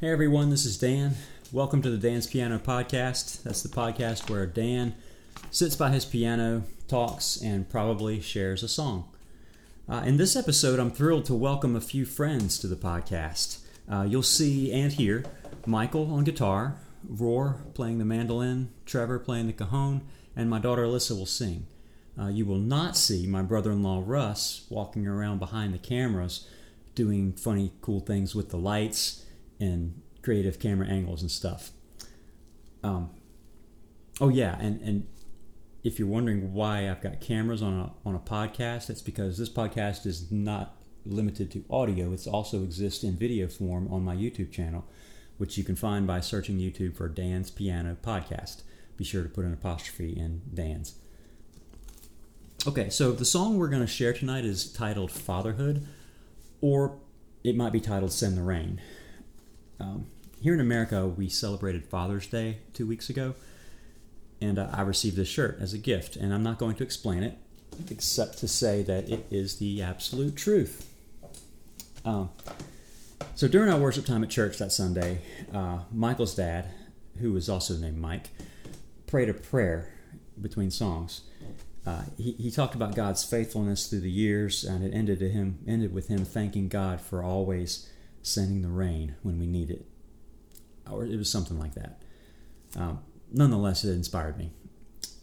Hey everyone, this is Dan. Welcome to the Dan's Piano Podcast. That's the podcast where Dan sits by his piano, talks, and probably shares a song. Uh, in this episode, I'm thrilled to welcome a few friends to the podcast. Uh, you'll see and hear Michael on guitar, Roar playing the mandolin, Trevor playing the cajon, and my daughter Alyssa will sing. Uh, you will not see my brother in law Russ walking around behind the cameras doing funny, cool things with the lights and creative camera angles and stuff. Um, oh yeah, and and if you're wondering why I've got cameras on a on a podcast, it's because this podcast is not limited to audio. It also exists in video form on my YouTube channel, which you can find by searching YouTube for Dan's Piano Podcast. Be sure to put an apostrophe in Dan's. Okay, so the song we're going to share tonight is titled Fatherhood, or it might be titled Send the Rain. Um, here in America, we celebrated Father's Day two weeks ago, and uh, I received this shirt as a gift, and I'm not going to explain it except to say that it is the absolute truth. Um, so during our worship time at church that Sunday, uh, Michael's dad, who was also named Mike, prayed a prayer between songs. Uh, he, he talked about God's faithfulness through the years, and it ended to him ended with him thanking God for always sending the rain when we need it, or it was something like that. Um, nonetheless, it inspired me.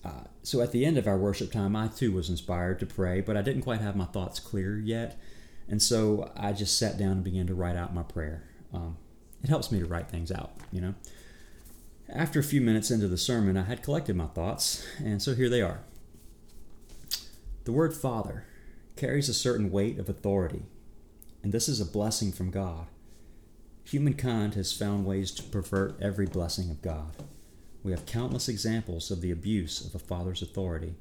Uh, so at the end of our worship time, I too was inspired to pray, but I didn't quite have my thoughts clear yet, and so I just sat down and began to write out my prayer. Um, it helps me to write things out, you know. After a few minutes into the sermon, I had collected my thoughts, and so here they are. The word Father carries a certain weight of authority, and this is a blessing from God. Humankind has found ways to pervert every blessing of God. We have countless examples of the abuse of a father's authority,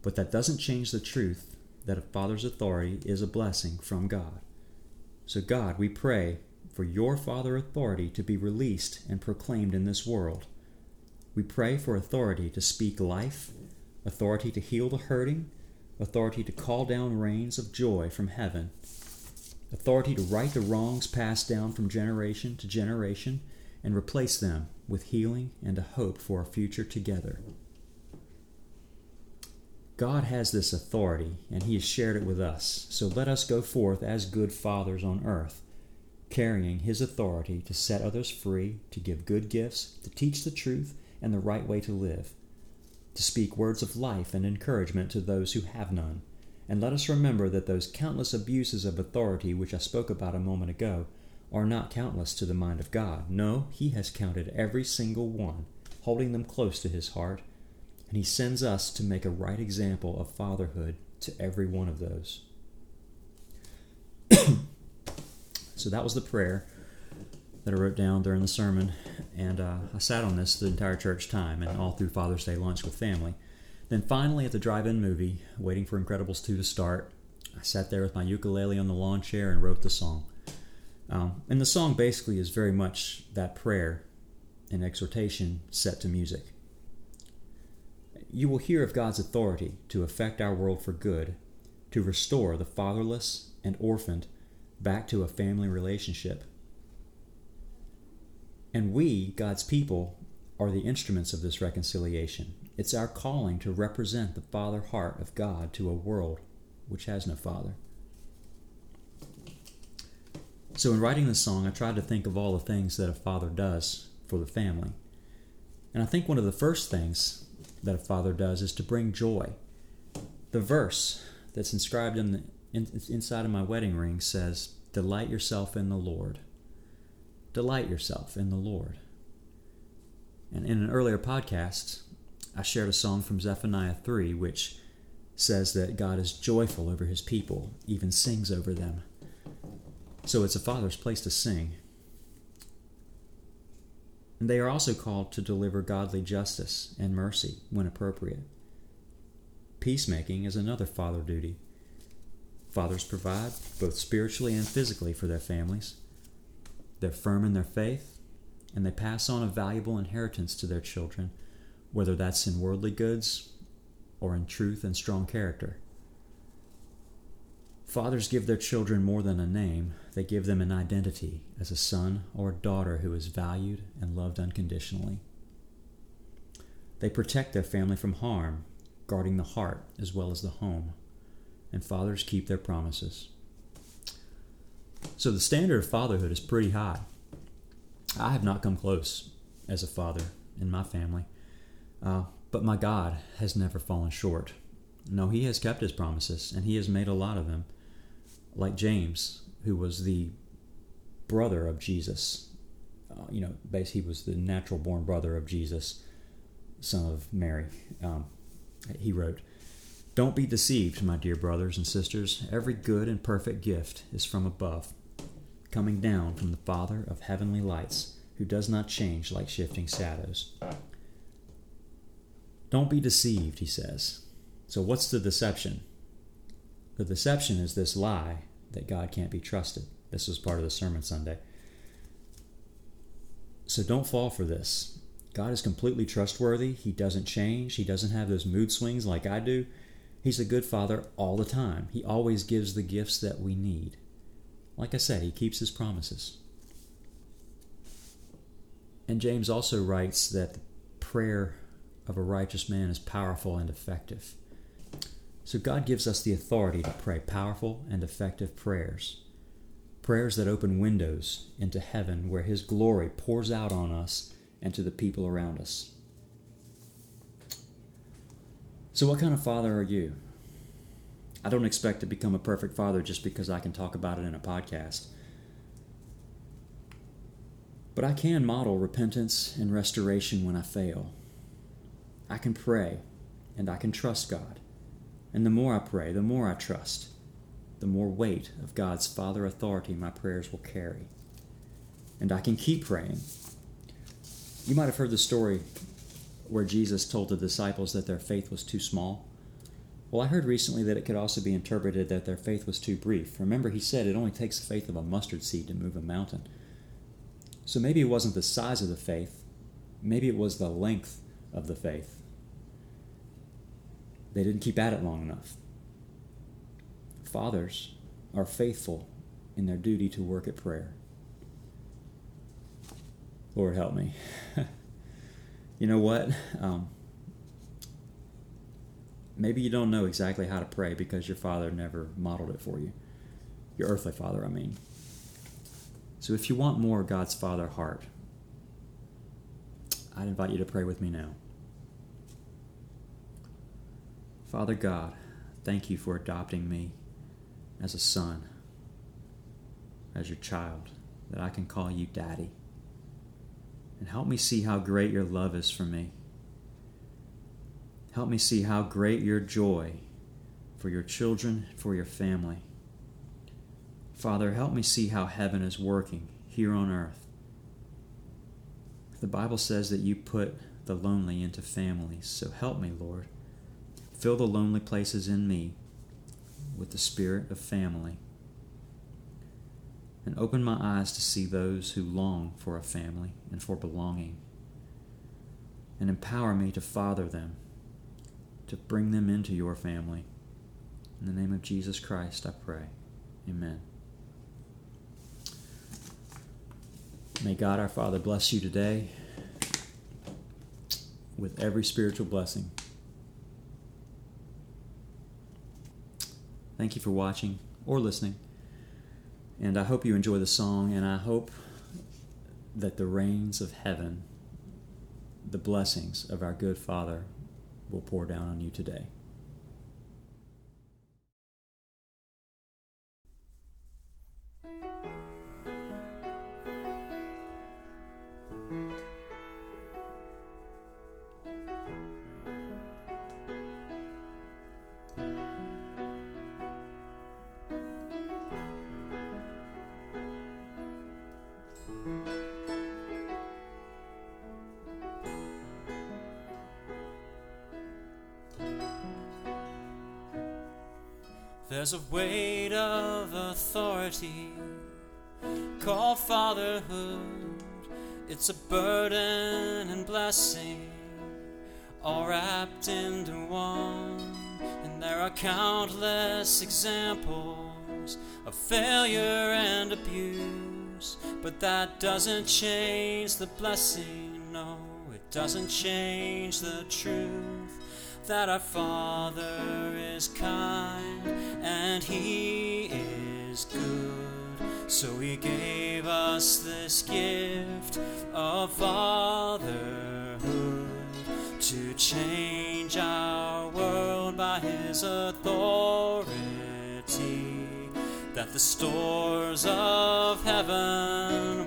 but that doesn't change the truth that a father's authority is a blessing from God. So, God, we pray for your father authority to be released and proclaimed in this world. We pray for authority to speak life, authority to heal the hurting, authority to call down rains of joy from heaven, authority to right the wrongs passed down from generation to generation and replace them with healing and a hope for a future together. God has this authority, and He has shared it with us. So let us go forth as good fathers on earth, carrying His authority to set others free, to give good gifts, to teach the truth and the right way to live to speak words of life and encouragement to those who have none. And let us remember that those countless abuses of authority which I spoke about a moment ago are not countless to the mind of God. No, He has counted every single one, holding them close to His heart, and He sends us to make a right example of fatherhood to every one of those. so that was the prayer that I wrote down during the sermon, and uh, I sat on this the entire church time and all through Father's Day lunch with family. Then finally, at the drive-in movie, waiting for Incredibles 2 to start, I sat there with my ukulele on the lawn chair and wrote the song. Um, and the song basically is very much that prayer and exhortation set to music. You will hear of God's authority to affect our world for good, to restore the fatherless and orphaned back to a family relationship and we, God's people, are the instruments of this reconciliation. It's our calling to represent the Father heart of God to a world which has no Father. So, in writing this song, I tried to think of all the things that a father does for the family. And I think one of the first things that a father does is to bring joy. The verse that's inscribed in the in, inside of my wedding ring says, "Delight yourself in the Lord." Delight yourself in the Lord. And in an earlier podcast, I shared a song from Zephaniah 3, which says that God is joyful over his people, even sings over them. So it's a father's place to sing. And they are also called to deliver godly justice and mercy when appropriate. Peacemaking is another father duty. Fathers provide both spiritually and physically for their families. They're firm in their faith, and they pass on a valuable inheritance to their children, whether that's in worldly goods or in truth and strong character. Fathers give their children more than a name, they give them an identity as a son or a daughter who is valued and loved unconditionally. They protect their family from harm, guarding the heart as well as the home. And fathers keep their promises. So the standard of fatherhood is pretty high. I have not come close as a father in my family, uh, but my God has never fallen short. No, He has kept His promises, and He has made a lot of them like James, who was the brother of Jesus. Uh, you know, basically, he was the natural born brother of Jesus, son of Mary. Um, he wrote, Don't be deceived, my dear brothers and sisters. Every good and perfect gift is from above, coming down from the Father of heavenly lights, who does not change like shifting shadows. Don't be deceived, he says. So, what's the deception? The deception is this lie that God can't be trusted. This was part of the sermon Sunday. So don't fall for this. God is completely trustworthy. He doesn't change. He doesn't have those mood swings like I do. He's a good father all the time. He always gives the gifts that we need. Like I said, he keeps his promises. And James also writes that prayer of a righteous man is powerful and effective. So God gives us the authority to pray powerful and effective prayers. Prayers that open windows into heaven where His glory pours out on us and to the people around us. So, what kind of father are you? I don't expect to become a perfect father just because I can talk about it in a podcast. But I can model repentance and restoration when I fail. I can pray and I can trust God. And the more I pray, the more I trust, the more weight of God's Father authority my prayers will carry. And I can keep praying. You might have heard the story where Jesus told the disciples that their faith was too small. Well, I heard recently that it could also be interpreted that their faith was too brief. Remember, he said it only takes the faith of a mustard seed to move a mountain. So maybe it wasn't the size of the faith, maybe it was the length of the faith. They didn't keep at it long enough. Fathers are faithful in their duty to work at prayer. Lord, help me. you know what? Um, maybe you don't know exactly how to pray because your father never modeled it for you. Your earthly father, I mean. So if you want more God's Father heart, I'd invite you to pray with me now. Father God, thank you for adopting me as a son, as your child, that I can call you Daddy. And help me see how great your love is for me. Help me see how great your joy for your children, for your family. Father, help me see how heaven is working here on earth. The Bible says that you put the lonely into families, so help me, Lord. Fill the lonely places in me with the spirit of family. And open my eyes to see those who long for a family and for belonging. And empower me to father them, to bring them into your family. In the name of Jesus Christ, I pray. Amen. May God our Father bless you today with every spiritual blessing. Thank you for watching or listening. And I hope you enjoy the song, and I hope that the rains of heaven, the blessings of our good Father, will pour down on you today. There's a weight of authority called fatherhood. It's a burden and blessing, all wrapped into one. And there are countless examples of failure and abuse. But that doesn't change the blessing, no, it doesn't change the truth that our Father is kind and He is good. So He gave us this gift of fatherhood to change our world by His authority, that the stores of heaven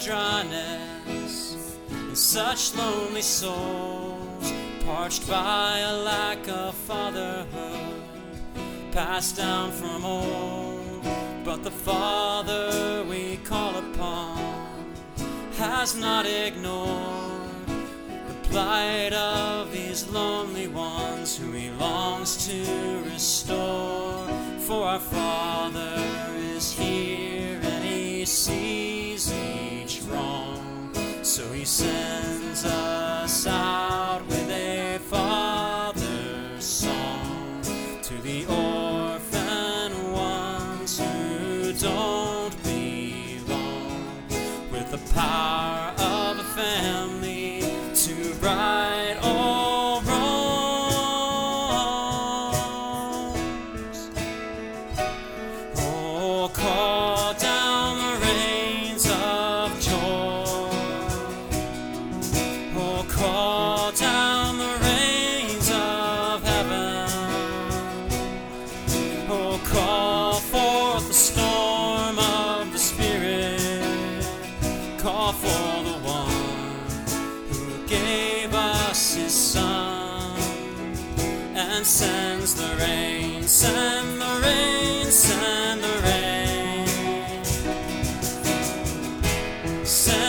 dryness, and such lonely souls, parched by a lack of fatherhood, passed down from old. But the Father we call upon has not ignored the plight of these lonely ones who he longs to restore. For our Father is here and he sees wrong. So he sends us out with a father's song to the orphan ones who don't belong with the power Send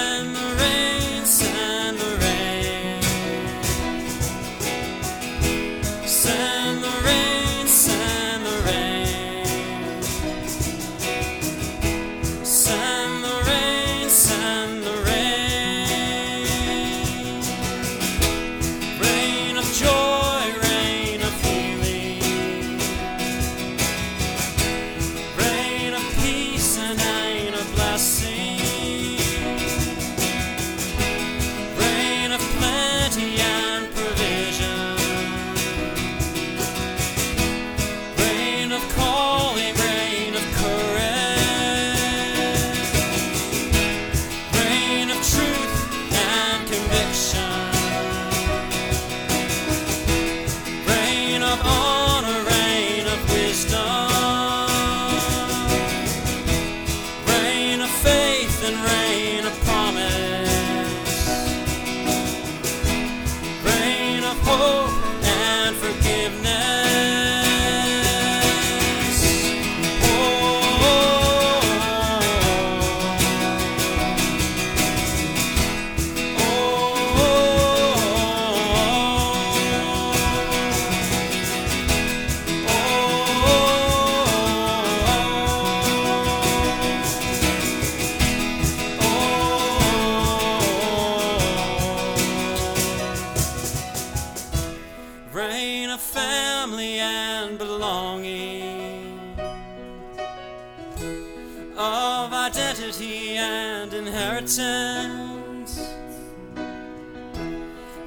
And inheritance,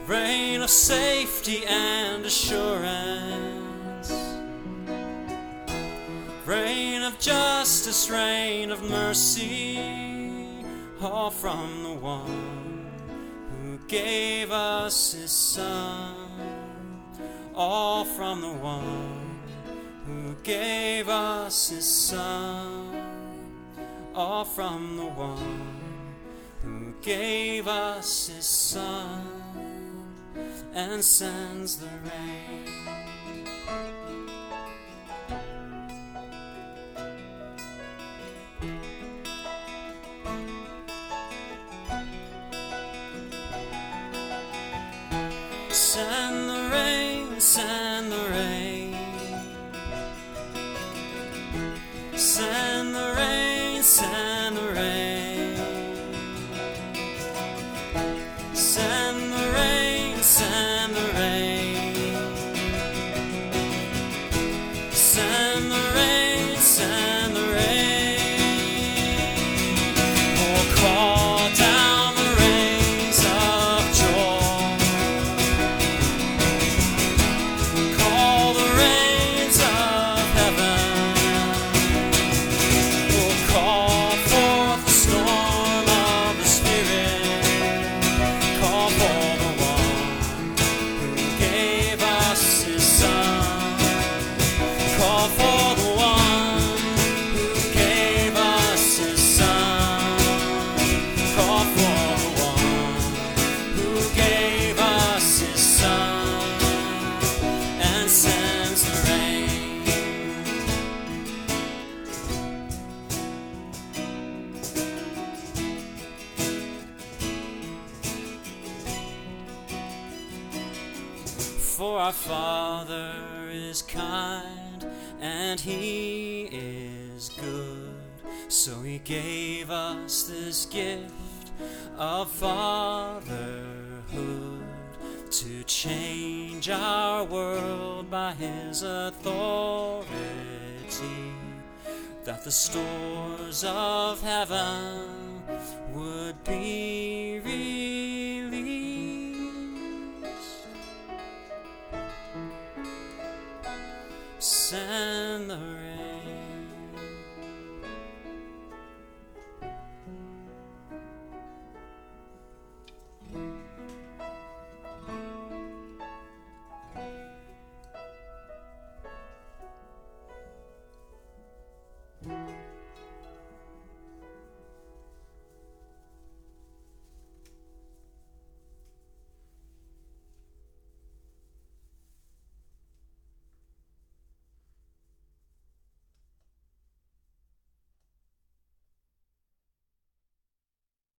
reign of safety and assurance, reign of justice, reign of mercy, all from the one who gave us his Son, all from the one who gave us his Son all from the one who gave us his son and sends the rain. Father is kind and He is good. So He gave us this gift of fatherhood to change our world by His authority, that the stores of heaven would be